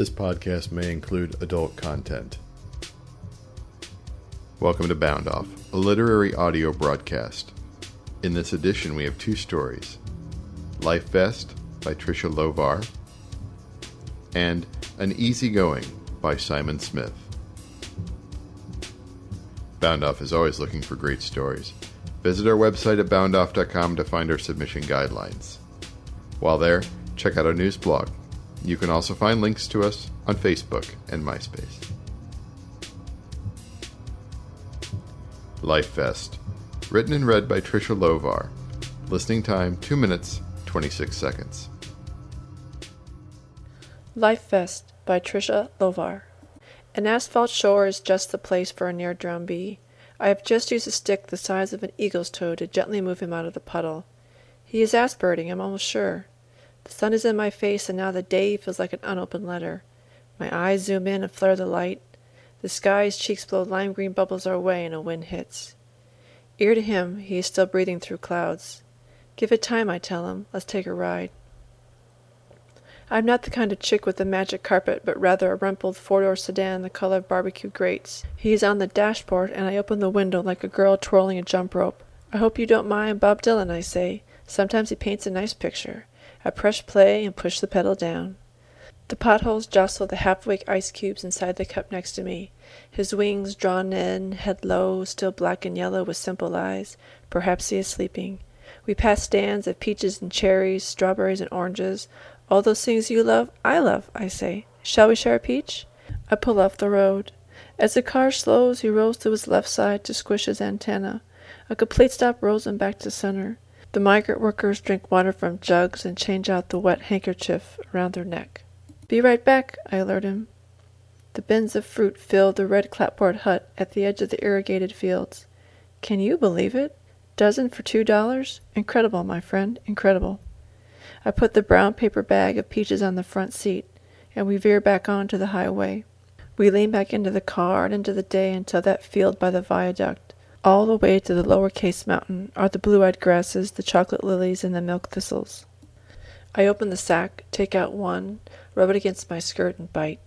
This podcast may include adult content. Welcome to Bound Off, a literary audio broadcast. In this edition, we have two stories Life Vest by Tricia Louvar and An Easygoing by Simon Smith. Bound Off is always looking for great stories. Visit our website at boundoff.com to find our submission guidelines. While there, check out our news blog. You can also find links to us on Facebook and MySpace. Life Vest, written and read by Tricia Louvar. Listening time 2 minutes 26 seconds. Life Vest by Tricia Louvar. An asphalt shore is just the place for a near drowned bee. I have just used a stick the size of an eagle's toe to gently move him out of the puddle. He is aspirating, I'm almost sure. The sun is in my face, and now the day feels like an unopened letter. My eyes zoom in and flare the light. The sky's cheeks blow lime green bubbles our way, and a wind hits. Ear to him, he is still breathing through clouds. Give it time, I tell him. Let's take a ride. I'm not the kind of chick with a magic carpet, but rather a rumpled four door sedan the color of barbecue grates. He is on the dashboard, and I open the window like a girl twirling a jump rope. I hope you don't mind Bob Dylan, I say. Sometimes he paints a nice picture. I press play and push the pedal down. The potholes jostle the half-awake ice cubes inside the cup next to me. His wings drawn in, head low, still black and yellow with simple eyes. Perhaps he is sleeping. We pass stands of peaches and cherries, strawberries and oranges. All those things you love, I love, I say. Shall we share a peach? I pull off the road. As the car slows, he rolls to his left side to squish his antenna. A complete stop rolls him back to center. The migrant workers drink water from jugs and change out the wet handkerchief around their neck. Be right back, I alert him. The bins of fruit fill the red clapboard hut at the edge of the irrigated fields. Can you believe it? Dozen for two dollars? Incredible, my friend, incredible. I put the brown paper bag of peaches on the front seat, and we veer back onto the highway. We lean back into the car and into the day until that field by the viaduct. All the way to the lower case mountain are the blue-eyed grasses, the chocolate lilies, and the milk thistles. I open the sack, take out one, rub it against my skirt, and bite.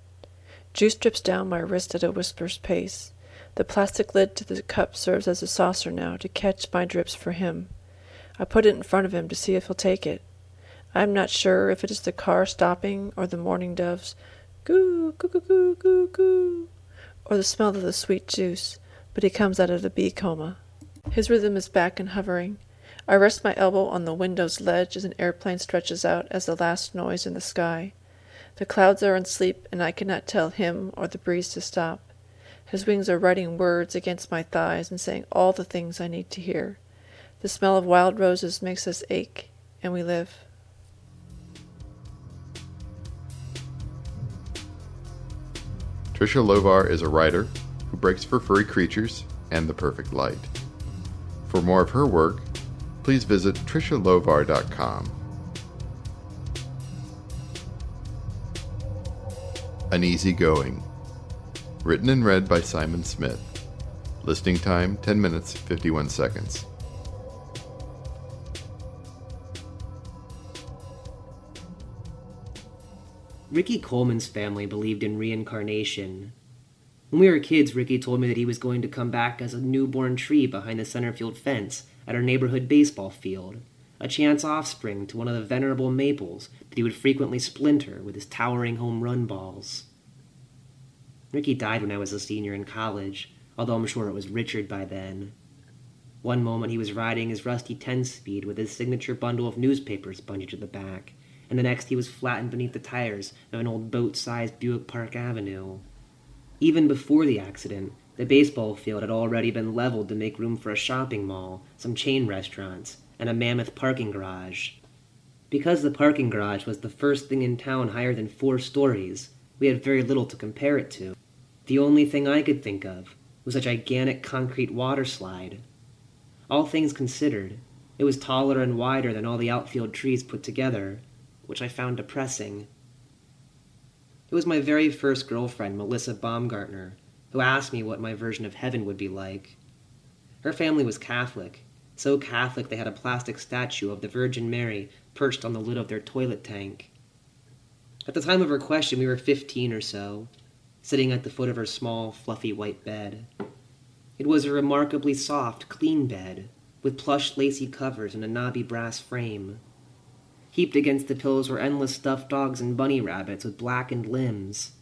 Juice drips down my wrist at a whisper's pace. The plastic lid to the cup serves as a saucer now to catch my drips for him. I put it in front of him to see if he'll take it. I am not sure if it is the car stopping or the mourning doves goo goo goo goo goo goo or the smell of the sweet juice but he comes out of the bee coma. His rhythm is back and hovering. I rest my elbow on the window's ledge as an airplane stretches out as the last noise in the sky. The clouds are in sleep, and I cannot tell him or the breeze to stop. His wings are writing words against my thighs and saying all the things I need to hear. The smell of wild roses makes us ache, and we live. Tricia Louvar is a writer, breaks for furry creatures and the perfect light. For more of her work, please visit tricialouvar.com. An Easy Going. Written and read by Simon Smith. Listing time 10 minutes 51 seconds. Ricky Coleman's family believed in reincarnation, when we were kids, Ricky told me that he was going to come back as a newborn tree behind the center field fence at our neighborhood baseball field, a chance offspring to one of the venerable maples that he would frequently splinter with his towering home run balls. Ricky died when I was a senior in college, although I'm sure it was Richard by then. One moment he was riding his rusty 10 speed with his signature bundle of newspapers bunged to the back, and the next he was flattened beneath the tires of an old boat sized Buick Park Avenue. Even before the accident, the baseball field had already been leveled to make room for a shopping mall, some chain restaurants, and a mammoth parking garage. Because the parking garage was the first thing in town higher than four stories, we had very little to compare it to. The only thing I could think of was a gigantic concrete water slide. All things considered, it was taller and wider than all the outfield trees put together, which I found depressing. It was my very first girlfriend, Melissa Baumgartner, who asked me what my version of heaven would be like. Her family was Catholic, so Catholic they had a plastic statue of the Virgin Mary perched on the lid of their toilet tank. At the time of her question, we were 15 or so, sitting at the foot of her small, fluffy white bed. It was a remarkably soft, clean bed, with plush, lacy covers and a knobby brass frame. Heaped against the pillows were endless stuffed dogs and bunny rabbits with blackened limbs.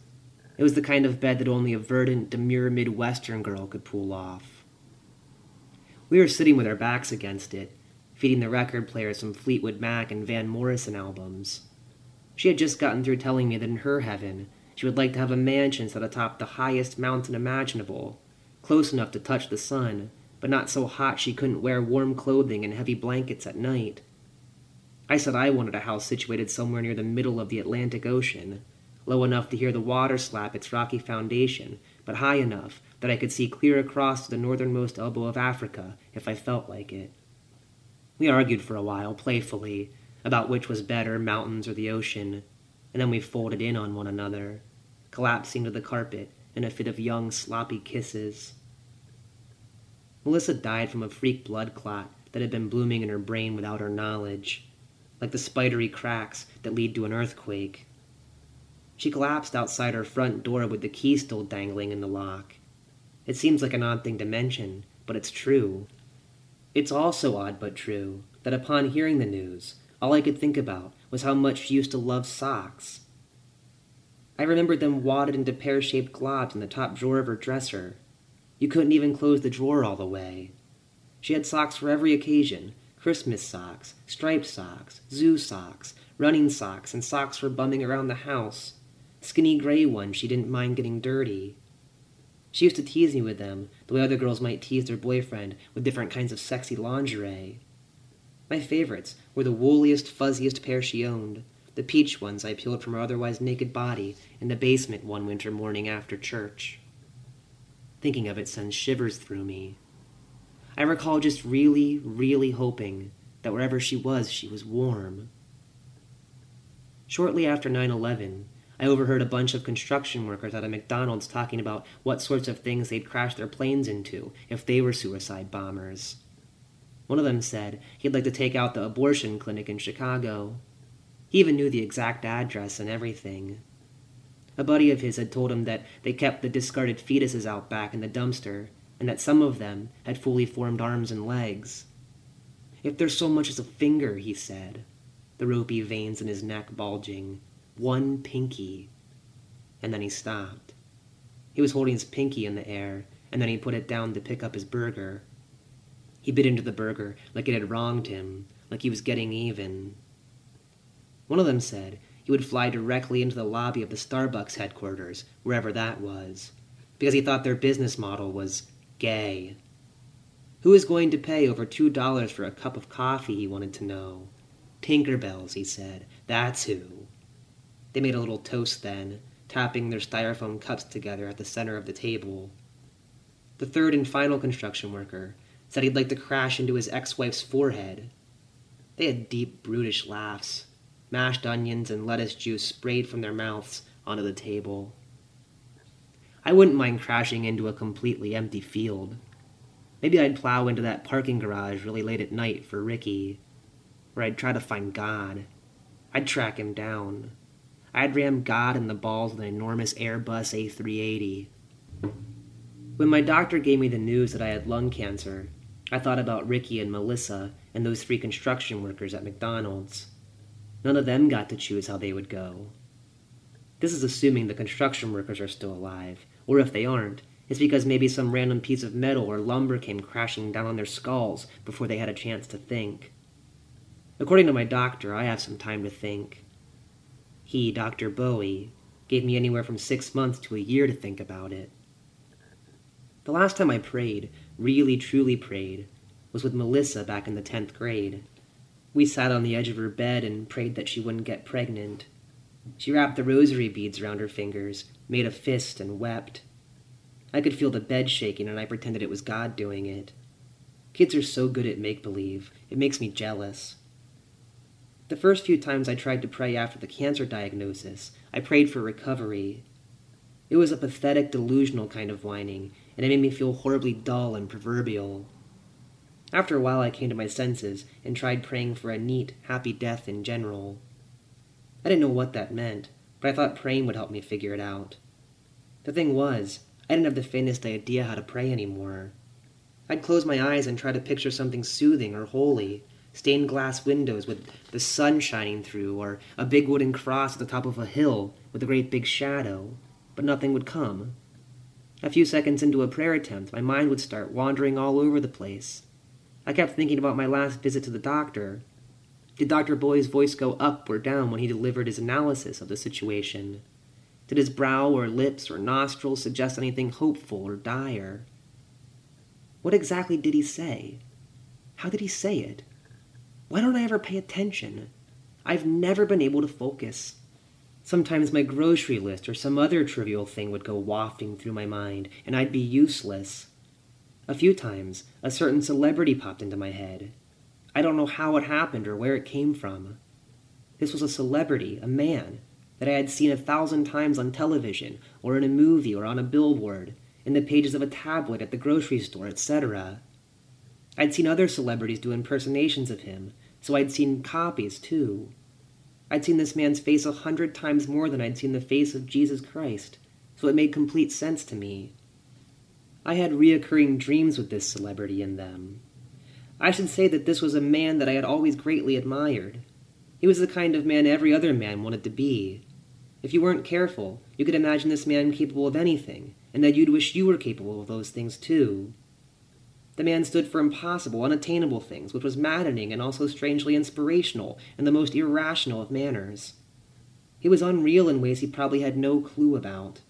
It was the kind of bed that only a verdant, demure Midwestern girl could pull off. We were sitting with our backs against it, feeding the record player some Fleetwood Mac and Van Morrison albums. She had just gotten through telling me that in her heaven, she would like to have a mansion set atop the highest mountain imaginable, close enough to touch the sun, but not so hot she couldn't wear warm clothing and heavy blankets at night. I said I wanted a house situated somewhere near the middle of the Atlantic Ocean, low enough to hear the water slap its rocky foundation, but high enough that I could see clear across to the northernmost elbow of Africa if I felt like it. We argued for a while, playfully, about which was better, mountains or the ocean, and then we folded in on one another, collapsing to the carpet in a fit of young, sloppy kisses. Melissa died from a freak blood clot that had been blooming in her brain without her knowledge, like the spidery cracks that lead to an earthquake. She collapsed outside her front door with the key still dangling in the lock. It seems like an odd thing to mention, but it's true. It's also odd but true that upon hearing the news, all I could think about was how much she used to love socks. I remembered them wadded into pear shaped globs in the top drawer of her dresser. You couldn't even close the drawer all the way. She had socks for every occasion Christmas socks, striped socks, zoo socks, running socks, and socks for bumming around the house skinny gray ones she didn't mind getting dirty. She used to tease me with them, the way other girls might tease their boyfriend with different kinds of sexy lingerie. My favorites were the wooliest, fuzziest pair she owned, the peach ones I peeled from her otherwise naked body in the basement one winter morning after church. Thinking of it sends shivers through me. I recall just really, really hoping that wherever she was, she was warm. Shortly after 9 11, I overheard a bunch of construction workers at a McDonald's talking about what sorts of things they'd crash their planes into if they were suicide bombers. One of them said he'd like to take out the abortion clinic in Chicago. He even knew the exact address and everything. A buddy of his had told him that they kept the discarded fetuses out back in the dumpster, and that some of them had fully formed arms and legs. If there's so much as a finger, he said, the ropey veins in his neck bulging, one pinky. And then he stopped. He was holding his pinky in the air, and then he put it down to pick up his burger. He bit into the burger like it had wronged him, like he was getting even. One of them said he would fly directly into the lobby of the Starbucks headquarters, wherever that was, because he thought their business model was gay. Who is going to pay over two dollars for a cup of coffee, he wanted to know. Tinkerbells, he said. That's who. They made a little toast then, tapping their styrofoam cups together at the center of the table. The third and final construction worker said he'd like to crash into his ex wife's forehead. They had deep, brutish laughs, mashed onions and lettuce juice sprayed from their mouths onto the table. I wouldn't mind crashing into a completely empty field. Maybe I'd plow into that parking garage really late at night for Ricky, or I'd try to find God. I'd track him down. I'd ram God in the balls with an enormous Airbus A380. When my doctor gave me the news that I had lung cancer, I thought about Ricky and Melissa and those three construction workers at McDonald's. None of them got to choose how they would go. This is assuming the construction workers are still alive, or if they aren't, it's because maybe some random piece of metal or lumber came crashing down on their skulls before they had a chance to think. According to my doctor, I have some time to think. He, Dr. Bowie, gave me anywhere from six months to a year to think about it. The last time I prayed, really truly prayed, was with Melissa back in the 10th grade. We sat on the edge of her bed and prayed that she wouldn't get pregnant. She wrapped the rosary beads around her fingers, made a fist, and wept. I could feel the bed shaking, and I pretended it was God doing it. Kids are so good at make believe, it makes me jealous. The first few times I tried to pray after the cancer diagnosis, I prayed for recovery. It was a pathetic, delusional kind of whining, and it made me feel horribly dull and proverbial. After a while, I came to my senses and tried praying for a neat, happy death in general. I didn't know what that meant, but I thought praying would help me figure it out. The thing was, I didn't have the faintest idea how to pray anymore. I'd close my eyes and try to picture something soothing or holy, stained glass windows with the sun shining through, or a big wooden cross at the top of a hill with a great big shadow, but nothing would come. A few seconds into a prayer attempt, my mind would start wandering all over the place. I kept thinking about my last visit to the doctor. Did Dr. Bowie's voice go up or down when he delivered his analysis of the situation? Did his brow or lips or nostrils suggest anything hopeful or dire? What exactly did he say? How did he say it? Why don't I ever pay attention? I've never been able to focus. Sometimes my grocery list or some other trivial thing would go wafting through my mind, and I'd be useless. A few times, a certain celebrity popped into my head. I don't know how it happened or where it came from. This was a celebrity, a man, that I had seen a thousand times on television, or in a movie, or on a billboard, in the pages of a tablet at the grocery store, etc. I'd seen other celebrities do impersonations of him, so I'd seen copies too. I'd seen this man's face a hundred times more than I'd seen the face of Jesus Christ, so it made complete sense to me. I had reoccurring dreams with this celebrity in them. I should say that this was a man that I had always greatly admired. He was the kind of man every other man wanted to be. If you weren't careful, you could imagine this man capable of anything, and that you'd wish you were capable of those things too. The man stood for impossible, unattainable things, which was maddening and also strangely inspirational in the most irrational of manners. He was unreal in ways he probably had no clue about.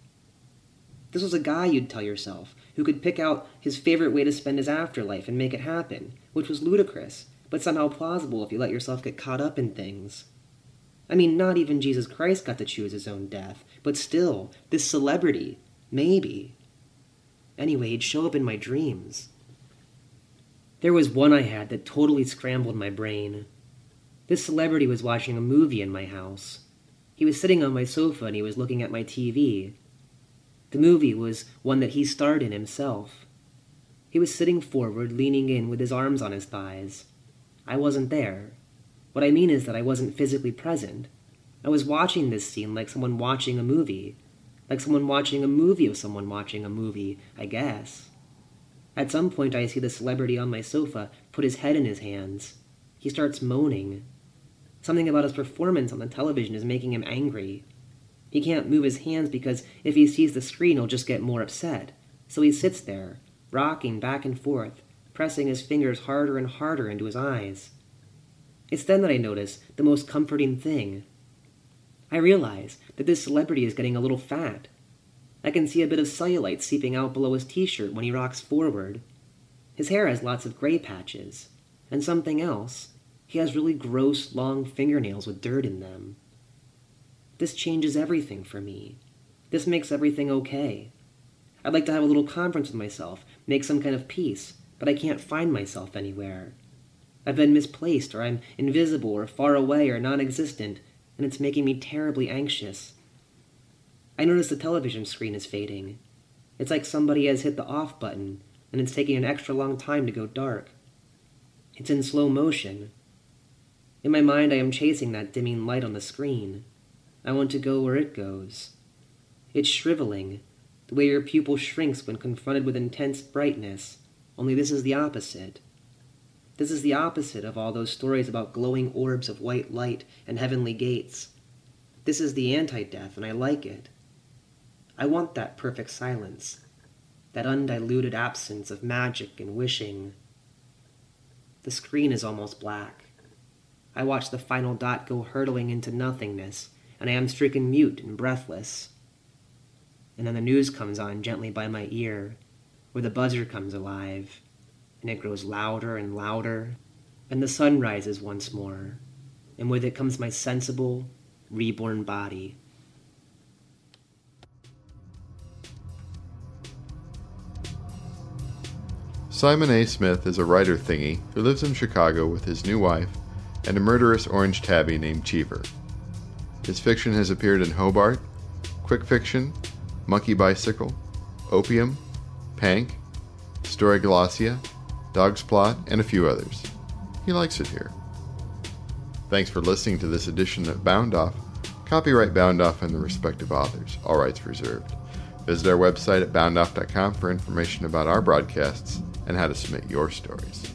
This was a guy, you'd tell yourself, who could pick out his favorite way to spend his afterlife and make it happen, which was ludicrous, but somehow plausible if you let yourself get caught up in things. I mean, not even Jesus Christ got to choose his own death, but still, this celebrity, maybe. Anyway, he'd show up in my dreams. There was one I had that totally scrambled my brain. This celebrity was watching a movie in my house. He was sitting on my sofa and he was looking at my TV. The movie was one that he starred in himself. He was sitting forward, leaning in with his arms on his thighs. I wasn't there. What I mean is that I wasn't physically present. I was watching this scene like someone watching a movie. Like someone watching a movie of someone watching a movie, I guess. At some point, I see the celebrity on my sofa put his head in his hands. He starts moaning. Something about his performance on the television is making him angry. He can't move his hands because if he sees the screen, he'll just get more upset. So he sits there, rocking back and forth, pressing his fingers harder and harder into his eyes. It's then that I notice the most comforting thing. I realize that this celebrity is getting a little fat. I can see a bit of cellulite seeping out below his t shirt when he rocks forward. His hair has lots of gray patches. And something else. He has really gross, long fingernails with dirt in them. This changes everything for me. This makes everything okay. I'd like to have a little conference with myself, make some kind of peace, but I can't find myself anywhere. I've been misplaced, or I'm invisible, or far away, or non existent, and it's making me terribly anxious. I notice the television screen is fading. It's like somebody has hit the off button, and it's taking an extra long time to go dark. It's in slow motion. In my mind, I am chasing that dimming light on the screen. I want to go where it goes. It's shriveling, the way your pupil shrinks when confronted with intense brightness, only this is the opposite. This is the opposite of all those stories about glowing orbs of white light and heavenly gates. This is the anti death, and I like it. I want that perfect silence, that undiluted absence of magic and wishing. The screen is almost black. I watch the final dot go hurtling into nothingness, and I am stricken mute and breathless. And then the news comes on gently by my ear, where the buzzer comes alive, and it grows louder and louder, and the sun rises once more, and with it comes my sensible, reborn body. Simon A. Smith is a writer thingy who lives in Chicago with his new wife and a murderous orange tabby named Cheever. His fiction has appeared in Hobart, Quick Fiction, Monkeybicycle, Opium, Pank, Storyglossia, Dog's Plot, and a few others. He likes it here. Thanks for listening to this edition of Bound Off, Copyright Bound Off and the respective authors, all rights reserved. Visit our website at boundoff.com for information about our broadcasts and how to submit your stories.